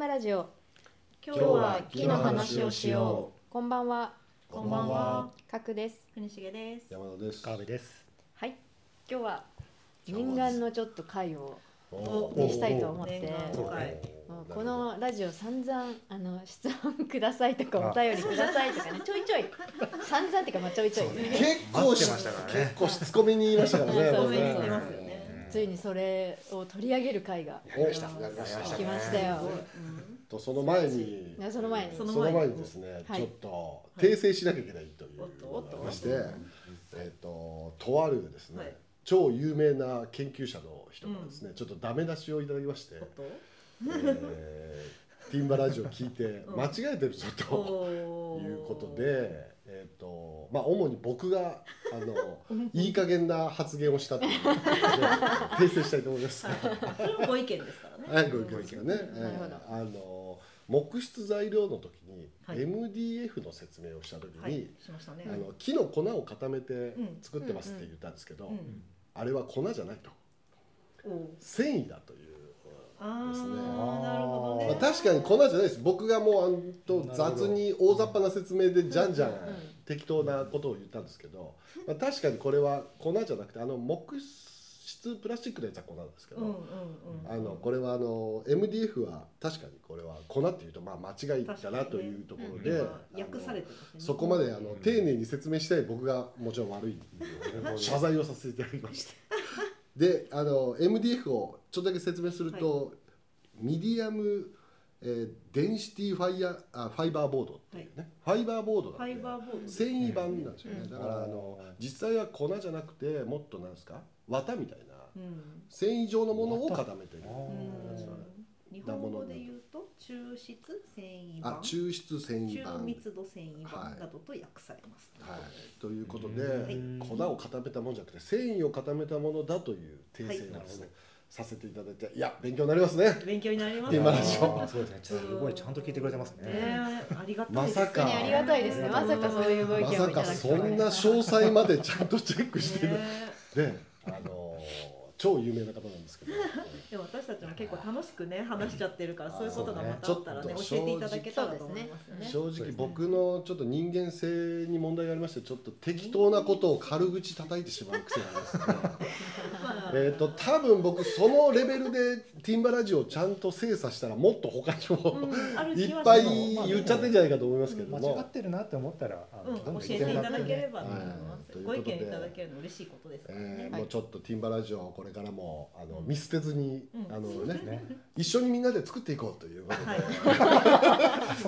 ティンバラジオ。今日は木の話をしよこんばんは。う。こんばんは。かくです。国重です。山田です。川辺です。はい。今日は念願のちょっと会をおにしたいと思って。このラジオ散々あの質問くださいとかお便りくださいとかね。ちょいちょい。散々っていうかまあちょいちょい、結構し待ってましたからね。結構しつこめに言いましたからね。ついにそれを取り上げる会がおやりました。やりました。来ましたよ。とその前にその前に。その前にですね、はい。ちょっと訂正しなきゃいけないというおっとのがありましてえっととあるですねはい、超有名な研究者の人がですね、ちょっとダメ出しをいただきまして。えーティンバラジオ聞いて間違えてるぞと。いうことで、えーとまあ、主に僕があの いい加減な発言をしたという訂正したいと思います。ご意見ですからね。はい、ご意見ですかね。なるほどえーあの木質材料の時に、はい MDF の説明をした時に、はい。しましたね。あの木の粉を固めてうん作ってますって言ったんですけど、うん。あれは粉じゃないと繊維だという。あですね。あ、なるほどまあ、ね。確かに粉じゃないです。僕がもうあんと雑に大雑把な説明でじゃんじゃん適当なことを言ったんですけど、まあ、確かにこれは粉じゃなくてあの木質プラスチックのやつは粉なんですけど、うんうんうん。あのこれはあの MDF は確かにこれは粉っていうとまあ間違いだなというところで、訳されて。そこまであの丁寧に説明したい僕がもちろん悪いんで 謝罪をさせていただきましてであの MDF をちょっとだけ説明すると、ミディアム、えーデンシティファイヤーあファイバーボードっていうね、ファイバーボードフなんでァイバーボード。繊維版なんですよね、うん。だからあの実際は粉じゃなくてもっとなんですか？綿みたいな。うん。繊維状のものを固めてる。あうん日本語で言うと抽出繊維板。あ抽出繊維板。中密度繊維はい。板などと訳されます。はい、ということで、うん粉を固めたものじゃなくて繊維を固めたものだという訂正をですね、はい。させていただいていや勉強になりますね。勉強になりますそうですね。ちょっと声ちゃんと聞いてくれてますね。ねありがたいですまさか。ありがたいですね。まさか。そういうご意見をいたまさかそんな詳細までちゃんとチェックしてる、ねであのー超有名な方なんですけど、でも私たちも結構楽しくね話しちゃってるからそういうことがまたあったらねちょっと教えていただけたらと思いますよね。正直僕のちょっと人間性に問題がありましてちょっと適当なことを軽口叩いてしまう癖がありますね。ま あ えっと多分僕そのレベルでティンバラジオをちゃんと精査したらもっと他にも、うんいっぱい言っちゃってんじゃないかと思いますけども、間違ってるなって思ったら、うん、教えていただければと思いはい。ます。ご意見いただけるの嬉しいことですからね。えーもうちょっとティンバラジオをこれからもあの、うん見捨てずに、うんあのねね。一緒にみんなで作っていこうということで、はい。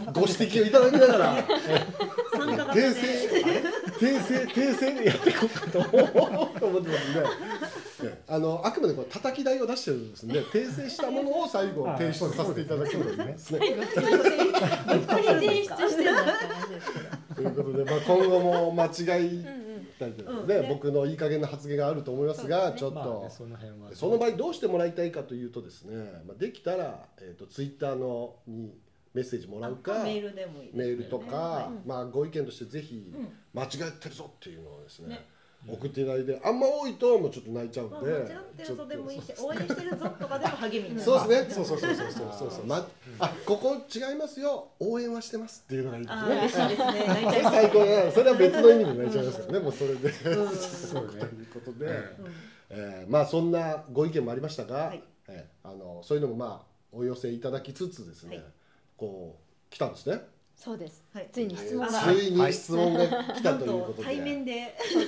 ご指摘をいただきながら訂で。正訂正訂正でやっていこうかと思ってます ねあのあくまでこれ叩き台を出してるんですんで訂正したものを最後提出させていただきますね。どこに提出してるんだって話ですけどということで、まあ、今後も間違いうん。うんたりとかうんね、ね。僕のいい加減な発言があると思いますが、ちょっまあとね、その辺は。その場合どうしてもらいたいかというとですね、まあ、できたら、えー、とツイッターのにメッセージもらうかメールでもいいですメよね。ールとか、はい。まあ、ご意見としてぜひうん。間違ってるぞっていうのをですねね送っていただいてあんま多いともうちょっと泣いちゃうんで、まあ、間違ってるぞでもいいし応援してるぞとかでも励みになるそうですねそうそうそうそうそうそう。まあここ違いますよ応援はしてますっていうのがいいですね嬉しいですね最高だそれは別の意味で泣いちゃいますよねもうそれでうんそうねということで、うんえーまあそんなご意見もありましたが、はいえーあのそういうのもまあお寄せいただきつつですね、はいこう来たんですね。そうです。はい。ついに質問が。ついに質問が来たということで、と対面で。ちょっ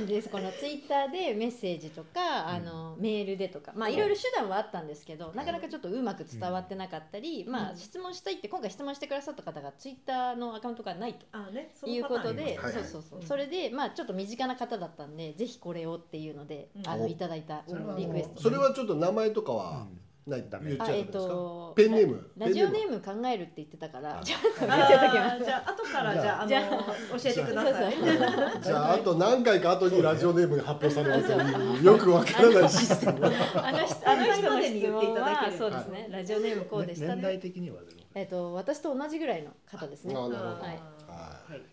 とです。このツイッターでメッセージとか、あのメールでとかまあい。ろいろ手段はあったんですけど、なかなかちょっとうまく伝わってなかったり、まあ質問したいって今回質問してくださった方がツイッターのアカウントがないと。あねそいうことで、はい。そうそうそう、うんそれでまあちょっと身近な方だったんでぜひこれをっていうので、うん。あのいただいたリクエストそれはちょっと名前とかはない、ダメ。言っちゃあえっ、うですか、とペンネーム。ラジオネーム考えるって言ってたから。じゃあ後からじゃあ。教えてください。じゃあ あと何回か後にラジオネームが発表されるとい うよくわからないシステム。あの人あのまでに言っていただけそうですね、ラジオネームこうでした年代ね的には。えっ、と私と同じぐらいの方ですね。は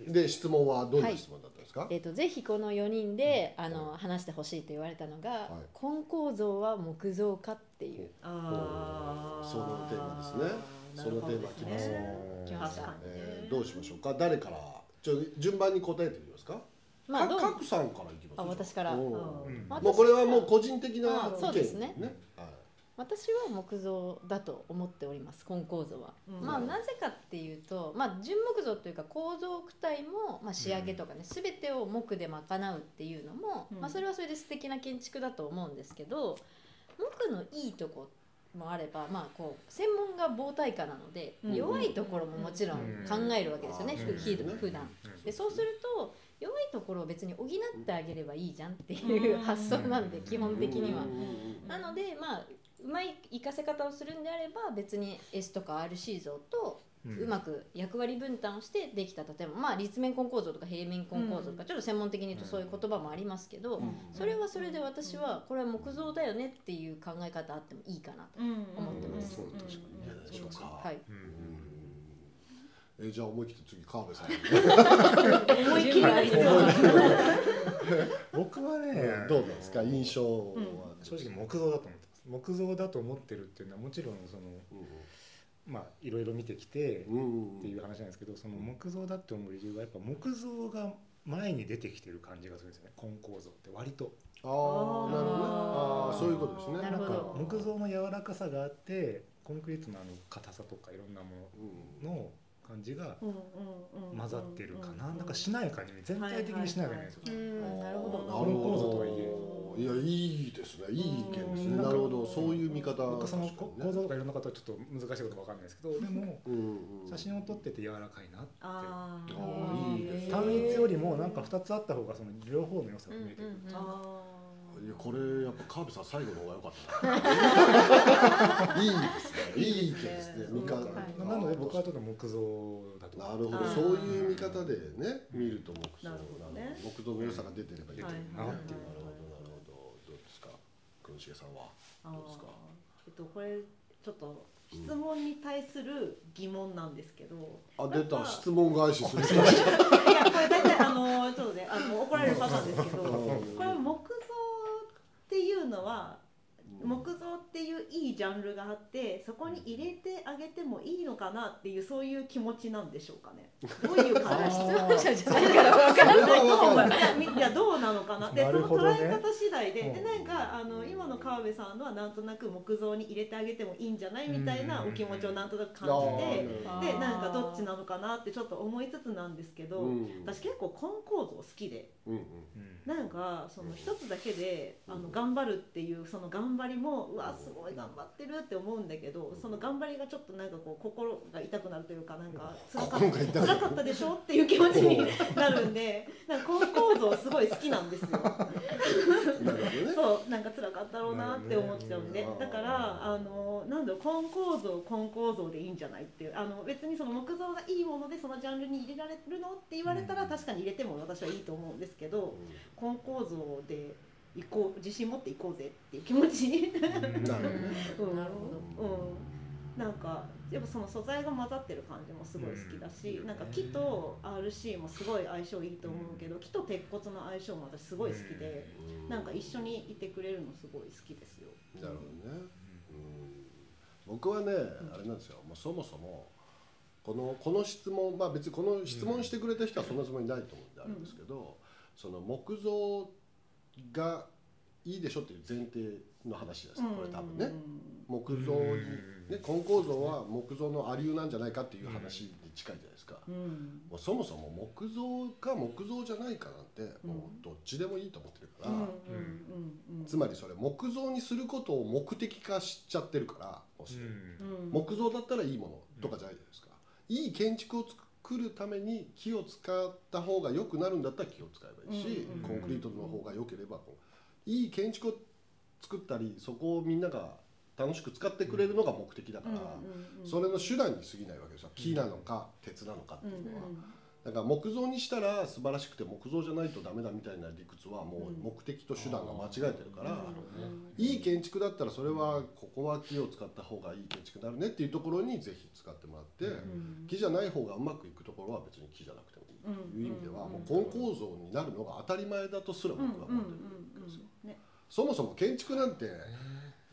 い。で質問はどんな質問だった？んですか、えっとぜひこの4人で、あの話してほしいと言われたのが、い。根構造は木造かっていう。あそのテーマですね。そのテーマきますね。来ました確かにえーどうしましょうか？誰から？ちょ順番に答えてみますか？まあどう？か角さんからいきます。あ私から。うん。うん。私もうこれはもう個人的な意あ見そうですね。はい私は木造だと思っております根構造は、うん。まあなぜかっていうと、まあ、純木造というか構造躯体も、まあ、仕上げとかね、全てを木で賄うっていうのも、うん。まあ、それはそれで素敵な建築だと思うんですけど木のいいとこもあれば、まあ、こう専門が膨体化なので、うん。弱いところももちろん考えるわけですよね、うん。普段でそうすると弱いところを別に補ってあげればいいじゃんっていう発想なんで、基本的には。なのでまあうまい活かせ方をするんであれば別に S とか RC 像とうまく役割分担をしてできた例えばまあ立面根構造とか平面根構造とか、ちょっと専門的に言うとそういう言葉もありますけど、うん。それはそれで私はこれは木造だよねっていう考え方あってもいいかなと。思思ってます。そう確かにね。うん。そうか。はい、うん。えーじゃあ思い切って次川辺さん。思い切り僕はねどうなんですか？印象は。正直木造だと思ってます木造だと思ってるっていうのはもちろんそのまあいろいろ見てきてうんっていう話なんですけどその木造だって思う理由はやっぱ木造が前に出てきてる感じがするんですよね。根構造って割と。ああなるほどね。ああそういうことですね。なんか木造の柔らかさがあってコンクリートのあの硬さとかいろんなもうんのの感じが混ざってるかな。なんかしなやかに全体的にしなやかにないですようんなるほど。なる根構造とはいほどいやいいですねいい意見ですうんね。なるほど。そういう見方。僕その構造とかいろんな方はちょっと難しいことかわかんないですけど でも写真を撮ってて柔らかいなって。あー。あーいいですね。単一よりもなんか2つあった方がその両方の良さが見えてくる、ういやこれやっぱ川辺さん最後の方が良かった。な いいですね。いい意見ですね。見方はい。なので僕はちょっと木造だとなるほど。そういう見方でね見ると木造。なるほどね。木造の良さが出てればいいと思うね。はいはいなるほどなるほど。どうですか？国重さんは？あどうですか？えっとこれちょっと質問に対する疑問なんですけど、あ出た。質問返しする。いやこれ大体あのちょっとねあの怒られるパターンですけど。うん。これ木造っていうのは木造っていういいジャンルがあってそこに入れてあげてもいいのかなっていうそういう気持ちなんでしょうかね。どういう感じ質問者じゃないから分からないやみいやどうなのかな。でなその捉え方次第で、うんでなんかあの今の川辺さんのはなんとなく木造に入れてあげてもいいんじゃないみたいなお気持ちをなんとなく感じて、でなんかどっちなのかなってちょっと思いつつなんですけど、うん。私結構根構造好きでうんうん。なんかその一つだけであの頑張るっていうその頑張りもうわすごい頑張ってるって思うんだけどその頑張りがちょっとなんかこう心が痛くなるというかなん。か辛かっ心が痛くなる辛かったでしょっていう気持ちになるんで なんか根構造すごい好きなんですよ。そうなんか辛かったろうなって思っちゃうんで。だからあのなんだろう根構造根構造でいいんじゃないっていうあの別にその木造がいいものでそのジャンルに入れられるのって言われたらうん。確かに入れても私はいいと思うんですけど根構造で行こう自信持っていこうぜっていう気持ちに。なるほど。ねうん。なるほど。うん。なんかやっぱその素材が混ざってる感じもすごい好きだし、うんなんか木と RC もすごい相性いいと思うけど、木と鉄骨の相性も私すごい好きで、うん。なんか一緒にいてくれるのすごい好きですよ。なるほどね、うん、僕はねあれなんですよ。もうそもそもこのこの質問まあ別にこの質問してくれた人はそんなつもりないと思うんであるんですけど、その木造がいいでしょっていう前提の話ですこれ多分ね、木造に、ね、根構造は木造のありうなんじゃないかっていう話に近いじゃないですか、うん。もうそもそも木造か木造じゃないかなんてもうどっちでもいいと思ってるから、うんうんうんうん。つまりそれ木造にすることを目的化しちゃってるからもしうん。木造だったらいいものとかじゃないじゃないですか、いい建築を作るために木を使った方が良くなるんだったら木を使えばいいし、うんコンクリートの方が良ければいい建築を作ったりそこをみんなが楽しく使ってくれるのが目的だから、それの手段に過ぎないわけですよ木なのか鉄なのかってうんいうのは。だから木造にしたら素晴らしくて木造じゃないとダメだみたいな理屈はもう目的と手段が間違えてるから、いい建築だったらそれはここは木を使った方がいい建築になるねっていうところにぜひ使ってもらって、うん。木じゃない方がうまくいくところは別に木じゃなくてもいいという意味では、うん。もう根構造になるのが当たり前だとすら僕は思ってるんですよ。ね。そもそも建築なんて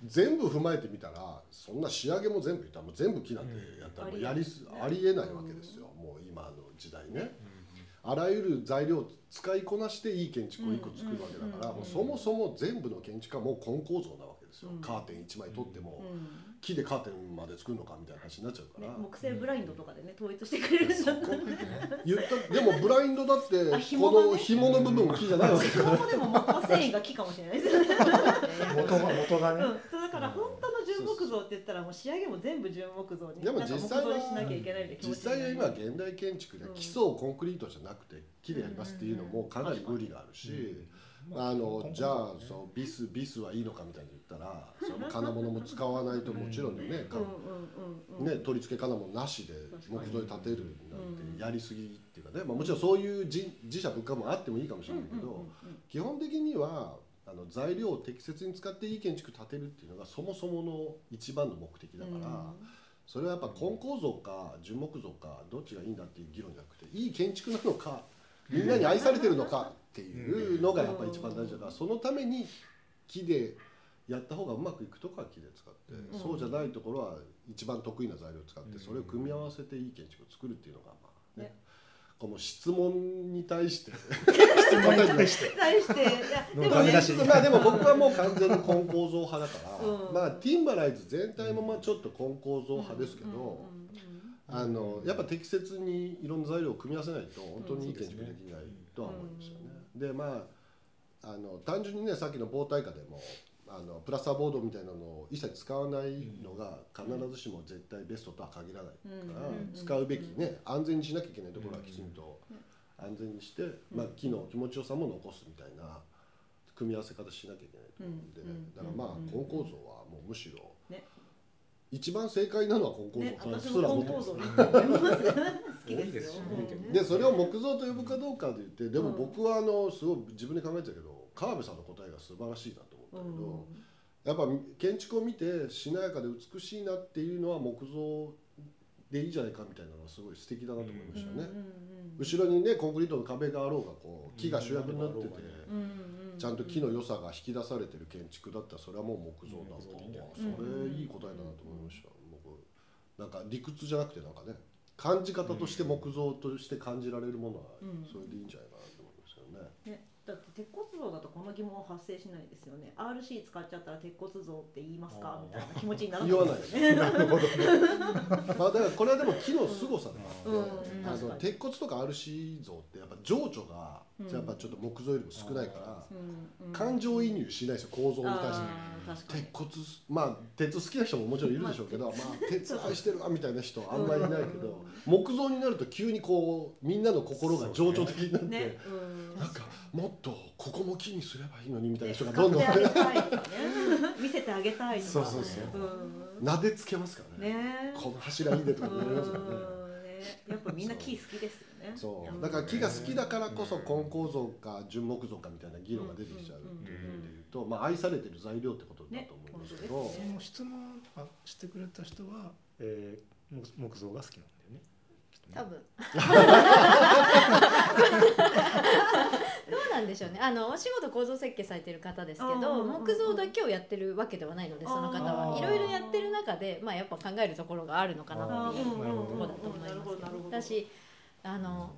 全部踏まえてみたらそんな仕上げも全部いったらもう全部木なんてやったらもうやりすありえないわけですよ、もう今の時代ね。あらゆる材料を使いこなしていい建築を1個作るわけだから、うんもうそもそも全部の建築はもう根構造なわけですよ、うん。カーテン1枚取っても、うん。木でカーテンまで作るのかみたいな話になっちゃうから、ね、木製ブラインドとかでね統一してくれるんだったら言ったでもブラインドだってこの紐の部分木じゃないわけ。紐もでも元は繊維が木かもしれないですよね。元が元がね、うん、だから本当の純木造って言ったらもう仕上げも全部純木造に。でもなんか実際は実際は今現代建築でうん基礎をコンクリートじゃなくて木でやりますっていうのもかなり無理があるし、あのじゃあそうビスビスはいいのかみたいに言ったら その金物も使わないともちろんね、ね、取り付け金もなしで木造で建てるなんてやりすぎっていうかね、まあ、もちろんそういう自自社物価もあってもいいかもしれないけど、基本的にはあの材料を適切に使っていい建築建てるっていうのがそもそもの一番の目的だから、それはやっぱ根構造か純木造かどっちがいいんだっていう議論じゃなくていい建築なのか みんなに愛されてるのかっていうのがやっぱ一番大事だからそのために木でやった方がうまくいくとこは木で使って、うん。そうじゃないところは一番得意な材料を使ってうん。それを組み合わせていい建築を作るっていうのがまあね。ねこの質問に対して。質問に対して。対していやでもねダメ出しまあでも僕はもう完全に根構造派だから、うん。まあティンバライズ全体もまあちょっと根構造派ですけど、うん。うんうんあのやっぱ適切にいろんな材料を組み合わせないと本当にいい建築できないとは思いますよね。でまああの単純にねさっきの防耐火でもあのプラスターボードみたいなのを一切使わないのが必ずしも絶対ベストとは限らないから、うん。使うべきね安全にしなきゃいけないところはきちんと安全にして、まあ、木の気持ちよさも残すみたいな組み合わせ方しなきゃいけないと思うん。で、うん。だからまあうん。根構造はもうむしろ、ね。一番正解なのは根構ね、造私すらも思ってます。で それを木造と呼ぶかどうかで言ってでもうん僕はあのすごい自分で考えてたけど川辺さんの答えが素晴らしいなったけど、やっぱ建築を見てしなやかで美しいなっていうのは木造でいいじゃないかみたいなのはすごい素敵だなと思いましたね。後ろにねコンクリートの壁があろうがこう木が主役になってて、ちゃんと木の良さが引き出されてる建築だったらそれはもう木造だ。って木造それいい答えだなと思いました。僕なんか理屈じゃなくてなんかね感じ方として木造として感じられるものはうん。それでいいんじゃない？だって鉄骨造だとこの疑問は発生しないですよね。RC 使っちゃったら鉄骨造って言いますか？みたいな気持ちになら言わないですよね。なるほどね。まあだからこれはでも木の凄さで、うん。あの鉄骨とか RC 像ってやっぱ情緒がうん。やっぱちょっと木造よりも少ないから、感情移入しないですよ構造に。対して。鉄骨まあ鉄好きな人ももちろんいるでしょうけど、まあ、鉄愛してるわみたいな人はあんまりいないけど、木造になると急にこうみんなの心が情緒的になって、なんかもっとここも木にすればいいのにみたいな人がどんどん使ってあげたいとかね見せてあげたいとかそうそうそう。うん。撫でつけますからね。ね。この柱いいねとか言われますからね。うん。ね。やっぱみんな木好きですよね。そう。だから木が好きだからこそ根構造か純木造かみたいな議論が出てきちゃうっていう意味で言うと、まあ、愛されてる材料ってことだと思うんですけど、ね。その質問あしてくれた人は、えー、木木造が好きなんだよね。多分 どうなんでしょうね。あのお仕事構造設計されてる方ですけうんど木造だけをやってるわけではないのでその方は。いろいろやってる中でまあやっぱ考えるところがあるのかなっていうところだと思いなるほどだしあの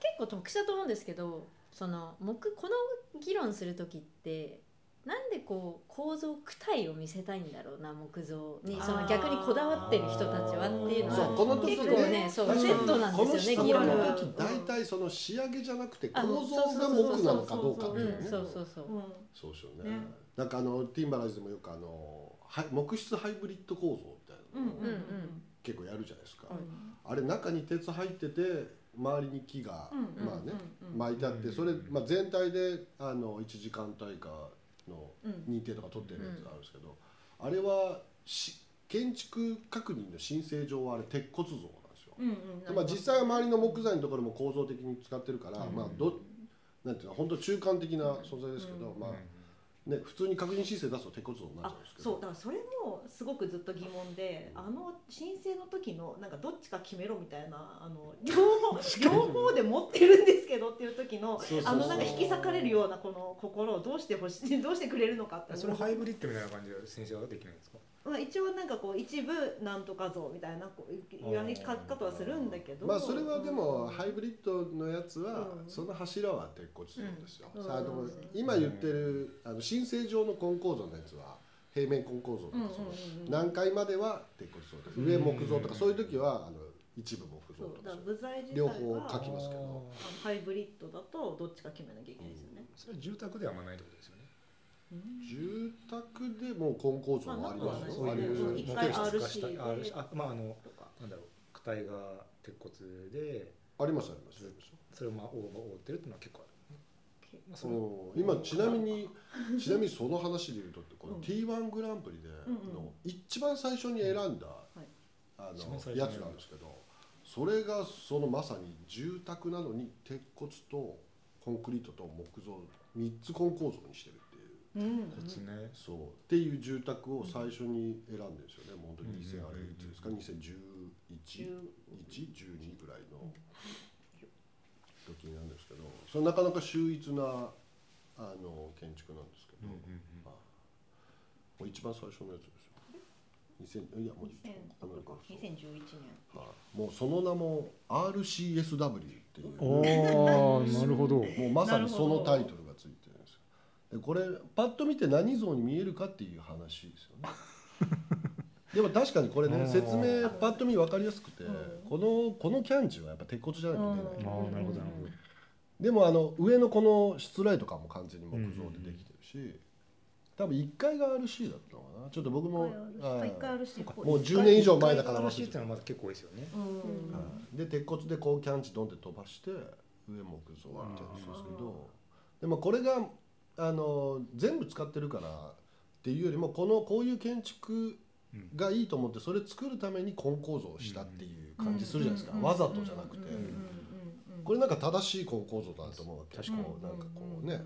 結構特殊だと思うんですけどその木この議論する時ってなんでこう構造躯体を見せたいんだろうな木造に。その逆にこだわってる人たちはっていうのはそうこの時結構ねそうセットなんですよね議論がの。時大体その仕上げじゃなくてあ構造が木なのかどうかっていうね。うんそうそうそう。うんそうですよね。ね。なんかあのティンバライズでもよくあのはい木質ハイブリッド構造みたいなの。をうんうんうん。結構やるじゃないですか、うんあれ中に鉄入ってて周りに木が、うんまあね、巻いてあってそれ、まあ、全体であの1時間帯化のうん。認定とか取ってるやつがあるんですけど、あれはし建築確認の申請上はあれ鉄骨造なんですよ。うんうんでまあ、実際は周りの木材のところも構造的に使ってるから、うん。まあどなんていうの本当中間的な存在ですけど、うん。まあね普通に確認申請出すと鉄骨造になっちゃあうんですけど。そうだからそれもすごくずっと疑問であの申請の時のなんかどっちか決めろみたいなあの 両方両方で持ってるんですけどっていう時のあのなんか引き裂かれるようなこの心をどうしてほしいどうしてくれるのかってそれハイブリッドみたいな感じで先生はできないんですか？まあ、一応なんかこう一部なんとか像みたいなこうやり方はするんだけど。まあそれはでもハイブブリッドのやつはうん。その柱は鉄骨造ですよ、うん。さあでもうん今言ってるあの申請上の根構造のやつは平面根構造なんですよ、何階までは鉄骨造です。上木造とかそういう時はあの一部木造そう。だからとか部材自体両が方書きますけど。ハイブリッドだとどっちか決めなきゃいけないですよね。それは住宅ではあんまないってことですよね住宅でも根構造はありますよ、まあありますよなんかね一回模型 RC 室化した RC あまああのとかなんだろう躯体が鉄骨で。ありますあります。それをまあ覆覆ってるっていうのは結構ある、まあ、そのうん今ちなみに ちなみにその話で言うとこのうん。T1 グランプリでうんうん。の一番最初に選んだはい。あのやつなんですけどそれがそのまさに住宅なのに鉄骨とコンクリートと木造3つ根構造にしてるううん骨ねそう。っていう住宅を最初に選んでるんですよね。もう本当に2000あれいつですか？201112ぐらいの時なんですけどそれなかなか秀逸なあの建築なんですけど、うんうんまあもう一番最初のやつですよ。2000いやもうあの2011年。はい。もうその名も RCSW っていう。おおなるほど。もうまさにそのタイトルがついてるこれパッと見て何像に見えるかっていう話ですよね。でも確かにこれねうん。説明パッと見分かりやすくて、うん。このこのキャンチはやっぱ鉄骨じゃないけない、ああなるほどでもあの上のこの室内とかも完全に木造でできてるし、多分1階が RC だったのかな。ちょっと僕ももう10年以上前だから忘れ話ってのはまだ結構多いですよね。で鉄骨でこうキャンチドンって飛ばして上木造みたいなするんですけどでもこれがあの全部使ってるからっていうよりもこのこういう建築がいいと思ってそれ作るために根構造をしたっていう感じするじゃないですか、わざとじゃなくて、これなんか正しい根構造だと思うわけ。確かに。こうなんかこうね。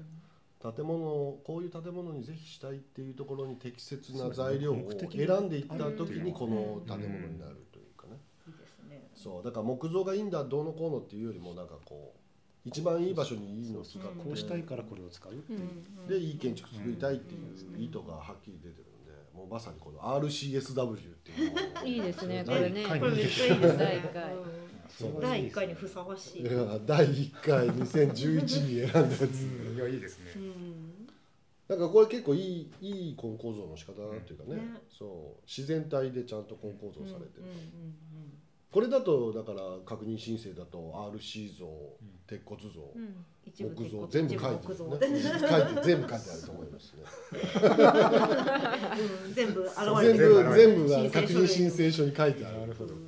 建物をこういう建物にぜひしたいっていうところに適切な材料を選んでいった時にこの建物になるというかね。そう。だから木造がいいんだどうのこうのっていうよりもなんかこう一番いい場所にいいのを使ってこうしたいからこれを使うっていう。でいい建築作りたいっていう意図がはっきり出てるんでもうまさにこの RCSW っていうのを。いいですねこ第れねこれめっちゃいいです。第一回。そう第一回にふさわしい。いや第1回2011に選んだやつ。うん。いやいいですね。うん。なんかこれ結構いいいい根構造の仕方っていうかね,、ね。そう。自然体でちゃんと根構造されてる、うんうんこれだとだから確認申請だと RC 像、鉄骨像、木造全部書いてる、一部木造ね、書いて全部書いてあると思いますね。うん全部現全れてる。部全部は確認申請書に書いてある。なるほどね、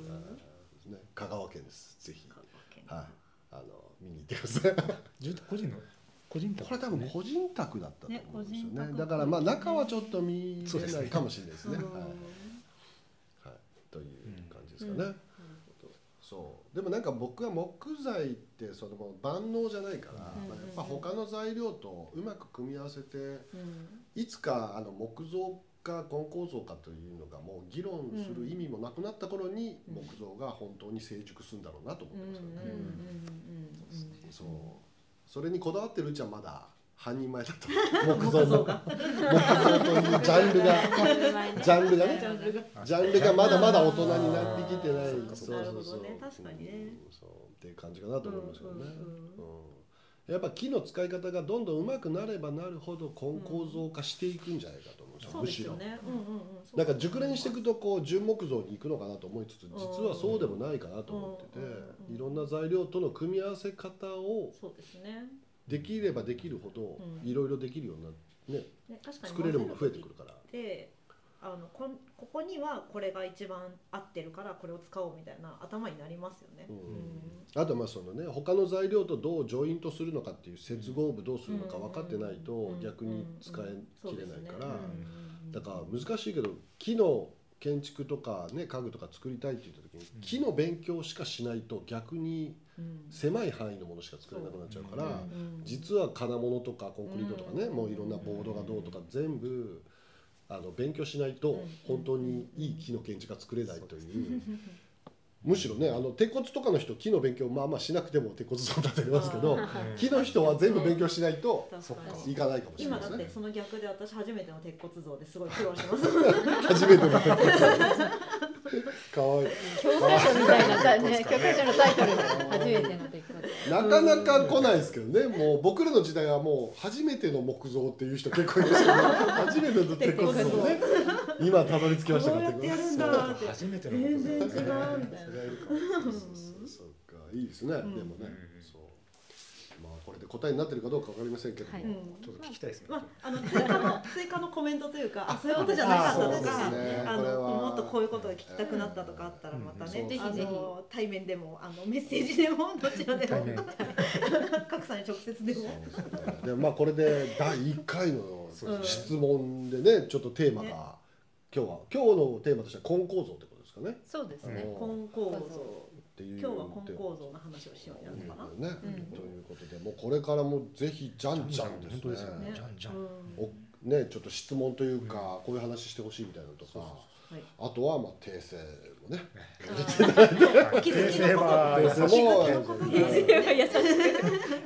香川県です。ぜひ。ははい。あの見に行ってください。住宅個人の個人宅これ多分個人宅だったと思うんですよね。だからまあ中はちょっと見そうですね。れないかもしれないですね。はい、という感じですかね、そう。でもなんか僕は木材ってその万能じゃないから、うんまあ、やっぱ他の材料とうまく組み合わせてうん。いつかあの木造か根構造かというのがもう議論する意味もなくなった頃にうん。木造が本当に成熟するんだろうなと思ってますよね、そう。それにこだわってるうちはまだ半人前だと。木造の。木造というジャンルが。ジャンルがね。ジャンルが。ジャンルがまだまだ大人になってきてない。そうそうそうどね。確かにそうっていう感じかなと思いますけどね、やっぱ木の使い方がどんどん上手くなればなるほど根構造化していくんじゃないかと思うんですよ、そうむしろですよね。うんうんうん。そうなんか熟練していくとこう純木造に行くのかなと思いつつ実はそうでもないかなと思ってていろんな材料との組み合わせ方をそうですねできればできるほどうん。いろいろできるようになねね確かに作れるもの増えてくるから。であのこんここにはこれが一番合ってるからこれを使おうみたいな頭になりますよね。うんうんあとまあそのね他の材料とどうジョイントするのかっていう接合部どうするのか分かってないと逆に使い切れないから。だから難しいけど木の建築とかね。家具とか作りたいって言った時に木の勉強しかしないと逆にうん狭い範囲のものしか作れなくなっちゃうから、うん実は金物とかコンクリートとかね、うんもういろんなボードがどうとか全部あの勉強しないと本当にいい木の建築が作れないという。むしろねあの鉄骨とかの人木の勉強まあまあしなくても鉄骨像立てれますけどあ 木の人は全部勉強しないといに。かないかもしれな今だっていですね。その逆で私初めての鉄骨像ですごい苦労します。初めての鉄骨像。かわいい。教科書みたいなたね教科書のタイトル初めての鉄骨なかなか来ないですけどね、もう僕らの時代はもう初めての木造っていう人結構いましたけど、初めての鉄骨像ね、今たどり着きましたから初めての全然違うみたいなそうか。いいですね、ん。でもね、うんそうまあこれで答えになってるかどうかわかりませんけども、はい。うん。ちょっと聞きたいですね。まあ、あの追加の追加のコメントというか、あ、そういうことじゃなかったとか、ね。あのもっとこういうことが聞きたくなったとかあったらまたね、うんぜひあぜひの対面でもあのメッセージでもどちらでも対面 格さんに直接でも。でまあこれで第1回のうん。質問でね、ちょっとテーマが、ね。今日は今日のテーマとしては根構造ってことですかね。そうですね。うん根構造。っていう今日は根構造の話をしようになるのかな。ね、うんということでもうこれからもぜひじゃんじゃん。ですねじゃんじゃん。ねちょっと質問というか、こういう話してほしいみたいなのとかはい。あとはまあ訂正もね。お気づきのこと。訂正も優し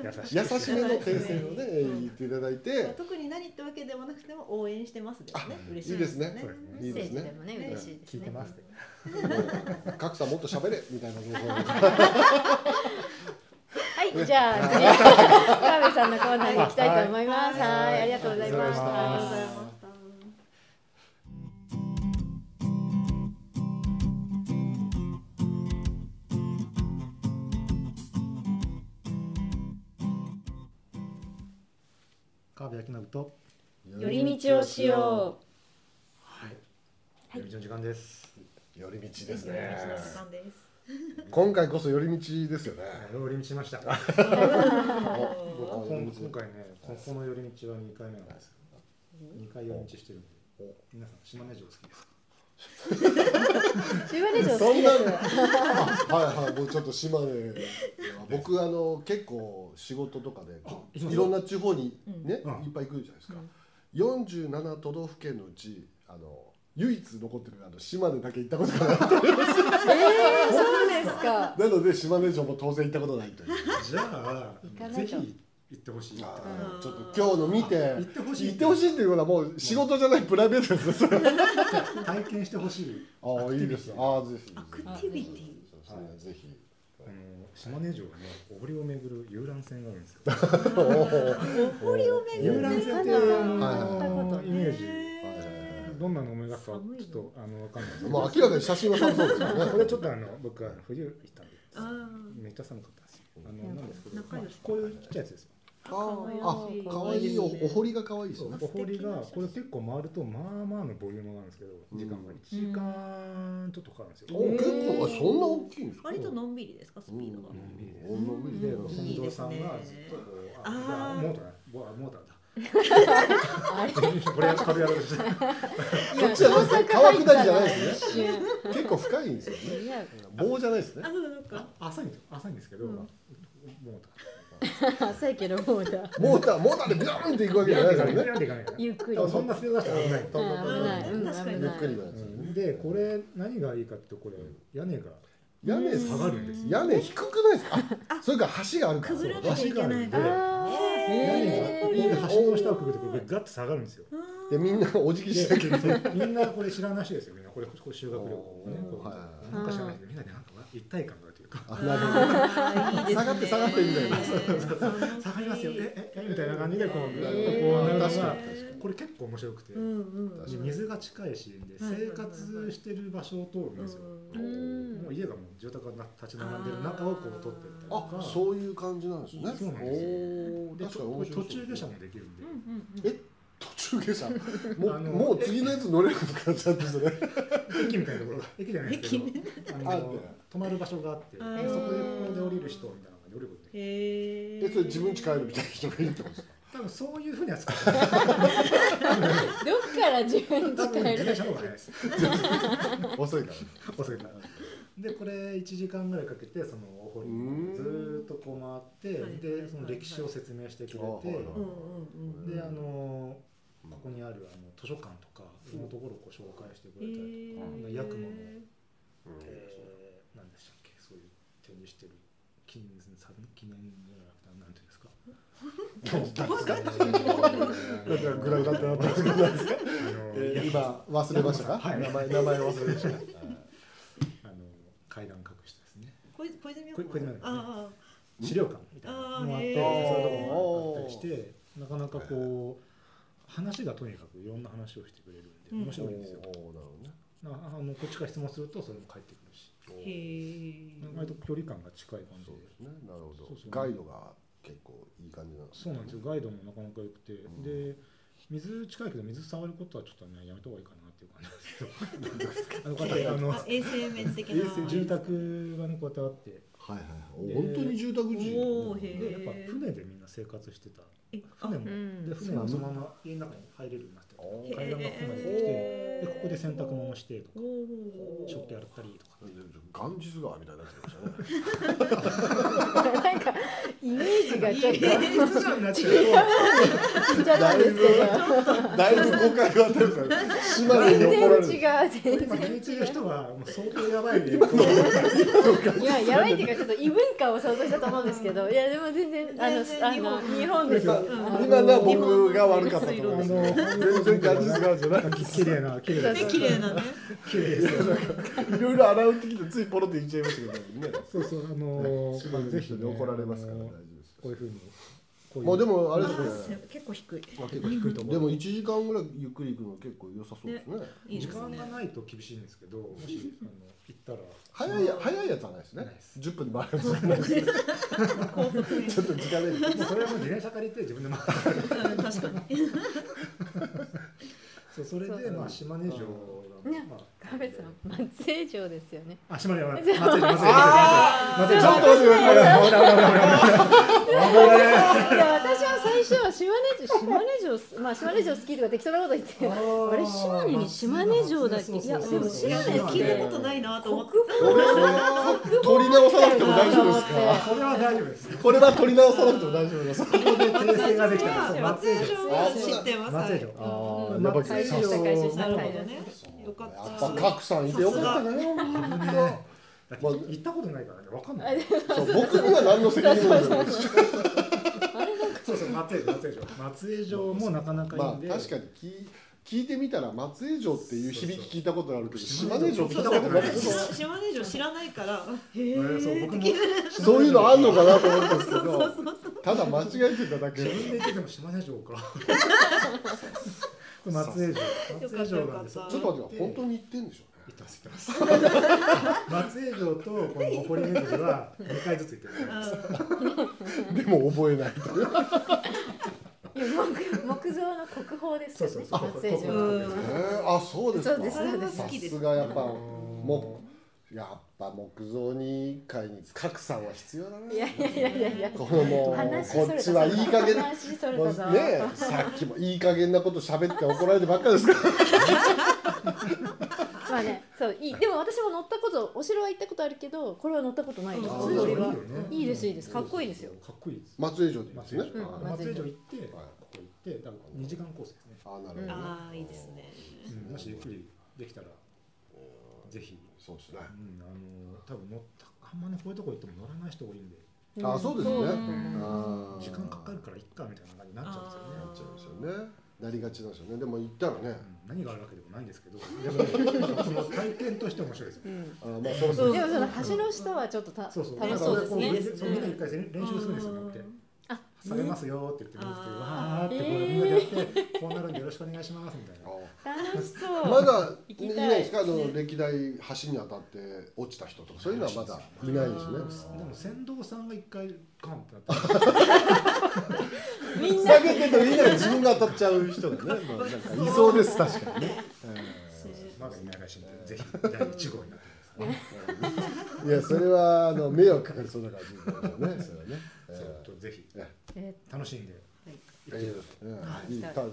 優しい優しめの訂正をねうん言っていただいて特に何ってわけではなくても応援してますですね。嬉しいいいですね。いいですね。もね嬉しいですね。聞いてますね。格さんもっと喋れみたいな情報をはいじゃあ次川辺さんのコーナーに行きたいと思いますはいはいありがとうございました。川辺明信と。寄り道をしよはい。はい寄り道の時間です。寄り道です時ね間です。今回こそ寄り道ですよね寄り道しました。今回ね、ここの寄り道は2回目なんですよ。2回寄り道してるんでお。皆さん島根城好きですか？う島根城そんな好きですはいはい僕ちょっと島根僕あの結構仕事とかでいろんな地方にね、うんいっぱい行くじゃないですか、47都道府県のうちあの唯一残ってるあの島根だけ行ったことがないえー、そうですか。なので島根城も当然行ったことないという。じゃあ行かないと。ぜひ行ってほしい。ちょっと今日の見て行ってほしい。行ってほしいっていうのはもう仕事じゃないプライベートで。す体験してほしい。ああいいです。ああぜひアクティビティ。そうですねぜひ。あの島根城はね、お堀を巡る遊覧船があるんですよ。お堀を巡る遊覧船ってはいあはい。のイメージ。どんなの思い描くかちょっとあのわかんない。ですけど。まあ明らかに写真は寒そうですよね。これちょっとあの僕は冬行ったんであめっちゃ寒かったんですよ。あのなんですけど、まあこういうちっちゃいやつですよ。あー可愛い。あ可愛い。おお堀が可愛いですよねお堀がこれ結構回るとまあまあのボリュームがあるんですけど、時間が1時間ちょっとかかるんですよ。お結構あそんな大きいんですか？割とのんびりですかスピードが。うん。のんびりでね。本堂さんがずっとこうあモーターモーターだ。これや軽やろうとして。そっちじゃないですね川下りじゃないですね結構深いんですよね棒じゃないですね。浅いんです浅いんですけど、うんモー浅いけどもうだモーターモーターでビンっていくわけじゃないから。ゆっくり。そんなスピード出したら危ない。うん危ない。うん確かに危ないゆっくりのやつうん。でこれ何がいいかってこれ屋根が屋根下がるんですよ。屋根低くないですか？あそれから橋があるから。橋があるんで。屋根へがー。ここで橋の下をくぐってガッと下がるんですよ。でみんなお辞儀しなきゃいけないでみんなこれ知らない人ですよみんなこれこれ修学旅行ねなんか知らないけどみんなでなんか一体感があるというか。あなるほあーいいですね。下がって下がってみたいな下がりますよ。えええみたいな感じでこうこうなるのがこれ結構面白くて。水が近いしで生活してる場所を通るんですよ。うんもう家がもう住宅が立ち並んでる中をこう通ってったりとあかそういう感じなんですね。そうなんですよ。で途中下車もできるんで。うんうんえ途中下車。もうもう次のやつ乗れるのかちゃんとそれ。駅みたいなところ。が駅じゃないですけどあの泊まる場所があってでそこでここで降りる人みたいなのが降りることでへえ。えそれ自分家帰るみたいな人がいるってことですか？多分そういうふうには使ってないどっから自分多分使える自転車の方が早い。で す遅いから。遅いから。でこれ1時間ぐらいかけてそのお堀うんずーっとこう回ってでその歴史を説明してくれてであのあるあの図書館とかいろんなところをこう紹介してくれたり、へー。ヤクモの、うん。えー、何でしたっけ？そういう展示してる記念さ記念じゃなくてなんていうんですか？なんかグラグラってなってますけど何ですかえー今忘れましたか、はい名前名前忘れましたか、あの階段隠してですね小泉ねあ資料館みたいなのもあってそういうとこもあったりしてなかなかこう話がとにかくいろんな話をしてくれるんでうん。面白いんですよ。おーなるほどね。なあのこっちから質問するとそれも返ってくるし。あへえ割と距離感が近い感じで。そうですね。なるほど。そうそう。ガイドが結構いい感じなんですそうなんですよ。ガイドもなかなか良くて、ん。で水近いけど水触ることはちょっとねやめた方がいいかなっていう感じですけどあの方あのあ衛生面的な。衛生住宅がねこうやってあって。はいはい本当に住宅地？おーへでやっぱ船で生活してた。船も、うん。で船もそのまま家の中に入れるようになって階段がここまで来て。でここで洗濯物してとか。食器洗ったりとか。ガンジス川みたいになってましたね。なんかイメージがちょっと。普段になっちゃう聞いちゃったんですけど。だいぶ誤解があったから島根全に怒られる然違う。現地の人はもう相当やばい いややばいっていうかちょっと異文化を想像したと思うんですけど。いやでも全然あの全然あの日本です今のは僕が悪かったと思い全然ガンジス川じゃなくて綺麗な綺麗なね。綺麗なね綺麗です。よいろいろ洗うってきてついポロって言っちゃいましたけどね。そうそうあの ぜひ怒られますから大丈夫です。こういうふうにこういうまあでもあれですあねー結構低い。あ結構低いと思う。でも1時間ぐらいゆっくり行くの結構良さそうですね。時いいですね。間がないと厳しいんですけど もしあの行ったら。早いや早いやつはないですね。ないです。10分で回るやつはないです高速ねちょっと時間でもうそれはもう自転車借りて自分で回る。うん確かに。そうそれでまあ島根城がね。まあ。川辺さん松江城ですよね。あ島根松江城松江城松江城。松江城。いや私は最初は島根城島根城まあ島根城好きとか適当なこと言ってあれ島根に島根城だっけ？いやでも島根聞いたことないなと思って。これは取り直さなくても大丈夫ですか？これは大丈夫です。これは取り直さなくても大丈夫ですここで訂正ができた松江城。知ってます。松江城。あー。松やっぱ回収した回収したなるほどね。よかっやったぱ賀来さんいてよかったなだって行ったことないからねわかんない。そう僕には何の責任もない。そうそう松江城松江城松江城もなかなかいいまんで。あ確かに聞い聞いてみたら松江城っていう響き聞いたことあるけど島根城聞いたことない。島島根城知らないからへえそう僕もそういうのあんのかなと思ったんですけどただ間違えてただけ自分で言ってても島根城か 松江城松江城なんですちょっと待って本当に言ってんでしょ？行ってます行ってます。松江城とこのお堀巡りは2回ずつ行ってるでも覚えないという。木 木造の国宝ですよねそうそうそう。松江城。あそうですか。そうですそうです。さすがやっぱもうやっぱ木造に会に格さんは必要だな。いやいやいやいや。いやこのもうこっちはいい加減話それもうねさっきもいい加減なこと喋って怒られてばっかですから。まあねそういい。でも私も乗ったことお城は行ったことあるけどこれは乗ったことないですいいいいですいいです。かっこいいですよ。かっこいいです。松江城でいいですね。松江城。うん。松江城。行ってはい。ここ行って多分2時間コースですね。あなるほどね。ああいいですね。うん。もしゆっくりできたらぜひ。そうですね。うんあの多分乗ったあんまねこういうとこ行っても乗らない人多いんで。あそうですね。時間かかるからいっかみたいな感じになっちゃうんですよね。なっちゃうんですよね。なりがちなんですよねでも行ったらね。うん。何があるわけでもないんですけど。でもその体験として面白いですよ。うん。あまあそろそろでもその橋の下はちょっとたそうそう。楽しそうですね。みんな一回練習するん。ですよ乗ってあ下げますよって言って見ててあーわーってこう。みんなでやってこう。なるんでよろしくお願いしますみたいな楽しそう。まだいない。ですかあの歴代橋に当たって落ちた人とかそういうのはまだいないですね。でも船頭さんが一回ガンってなって みんな。下げてと言いな自分が当たっちゃう人がね まあなんかいそうです確かにね。まだいないらしいんでぜひ第一号になってくださいいやそれはあの迷惑かかりそうだから自分はね。それはね。ちょっとぜひえ楽しんでいいですい。いいた確か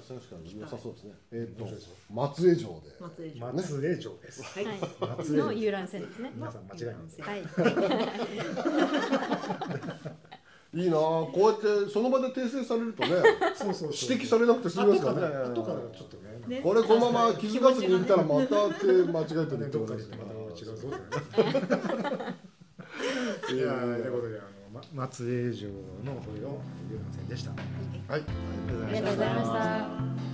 に良さそうですね。えっと松江城で。松江城。松江城です。はい。はい。松江城。の遊覧船ですね。皆さん間違いないです。はい。いいなあ。こうやってその場で訂正されるとねそうそうそう。指摘されなくて済みますからね。後からちょっとね。ね。これこのまま気づかずに言ったらまたって間違えてるってどっかでまた違うぞ。い いやーということであのま松江城のこれを遊覧船でした。はい。ありがとうございました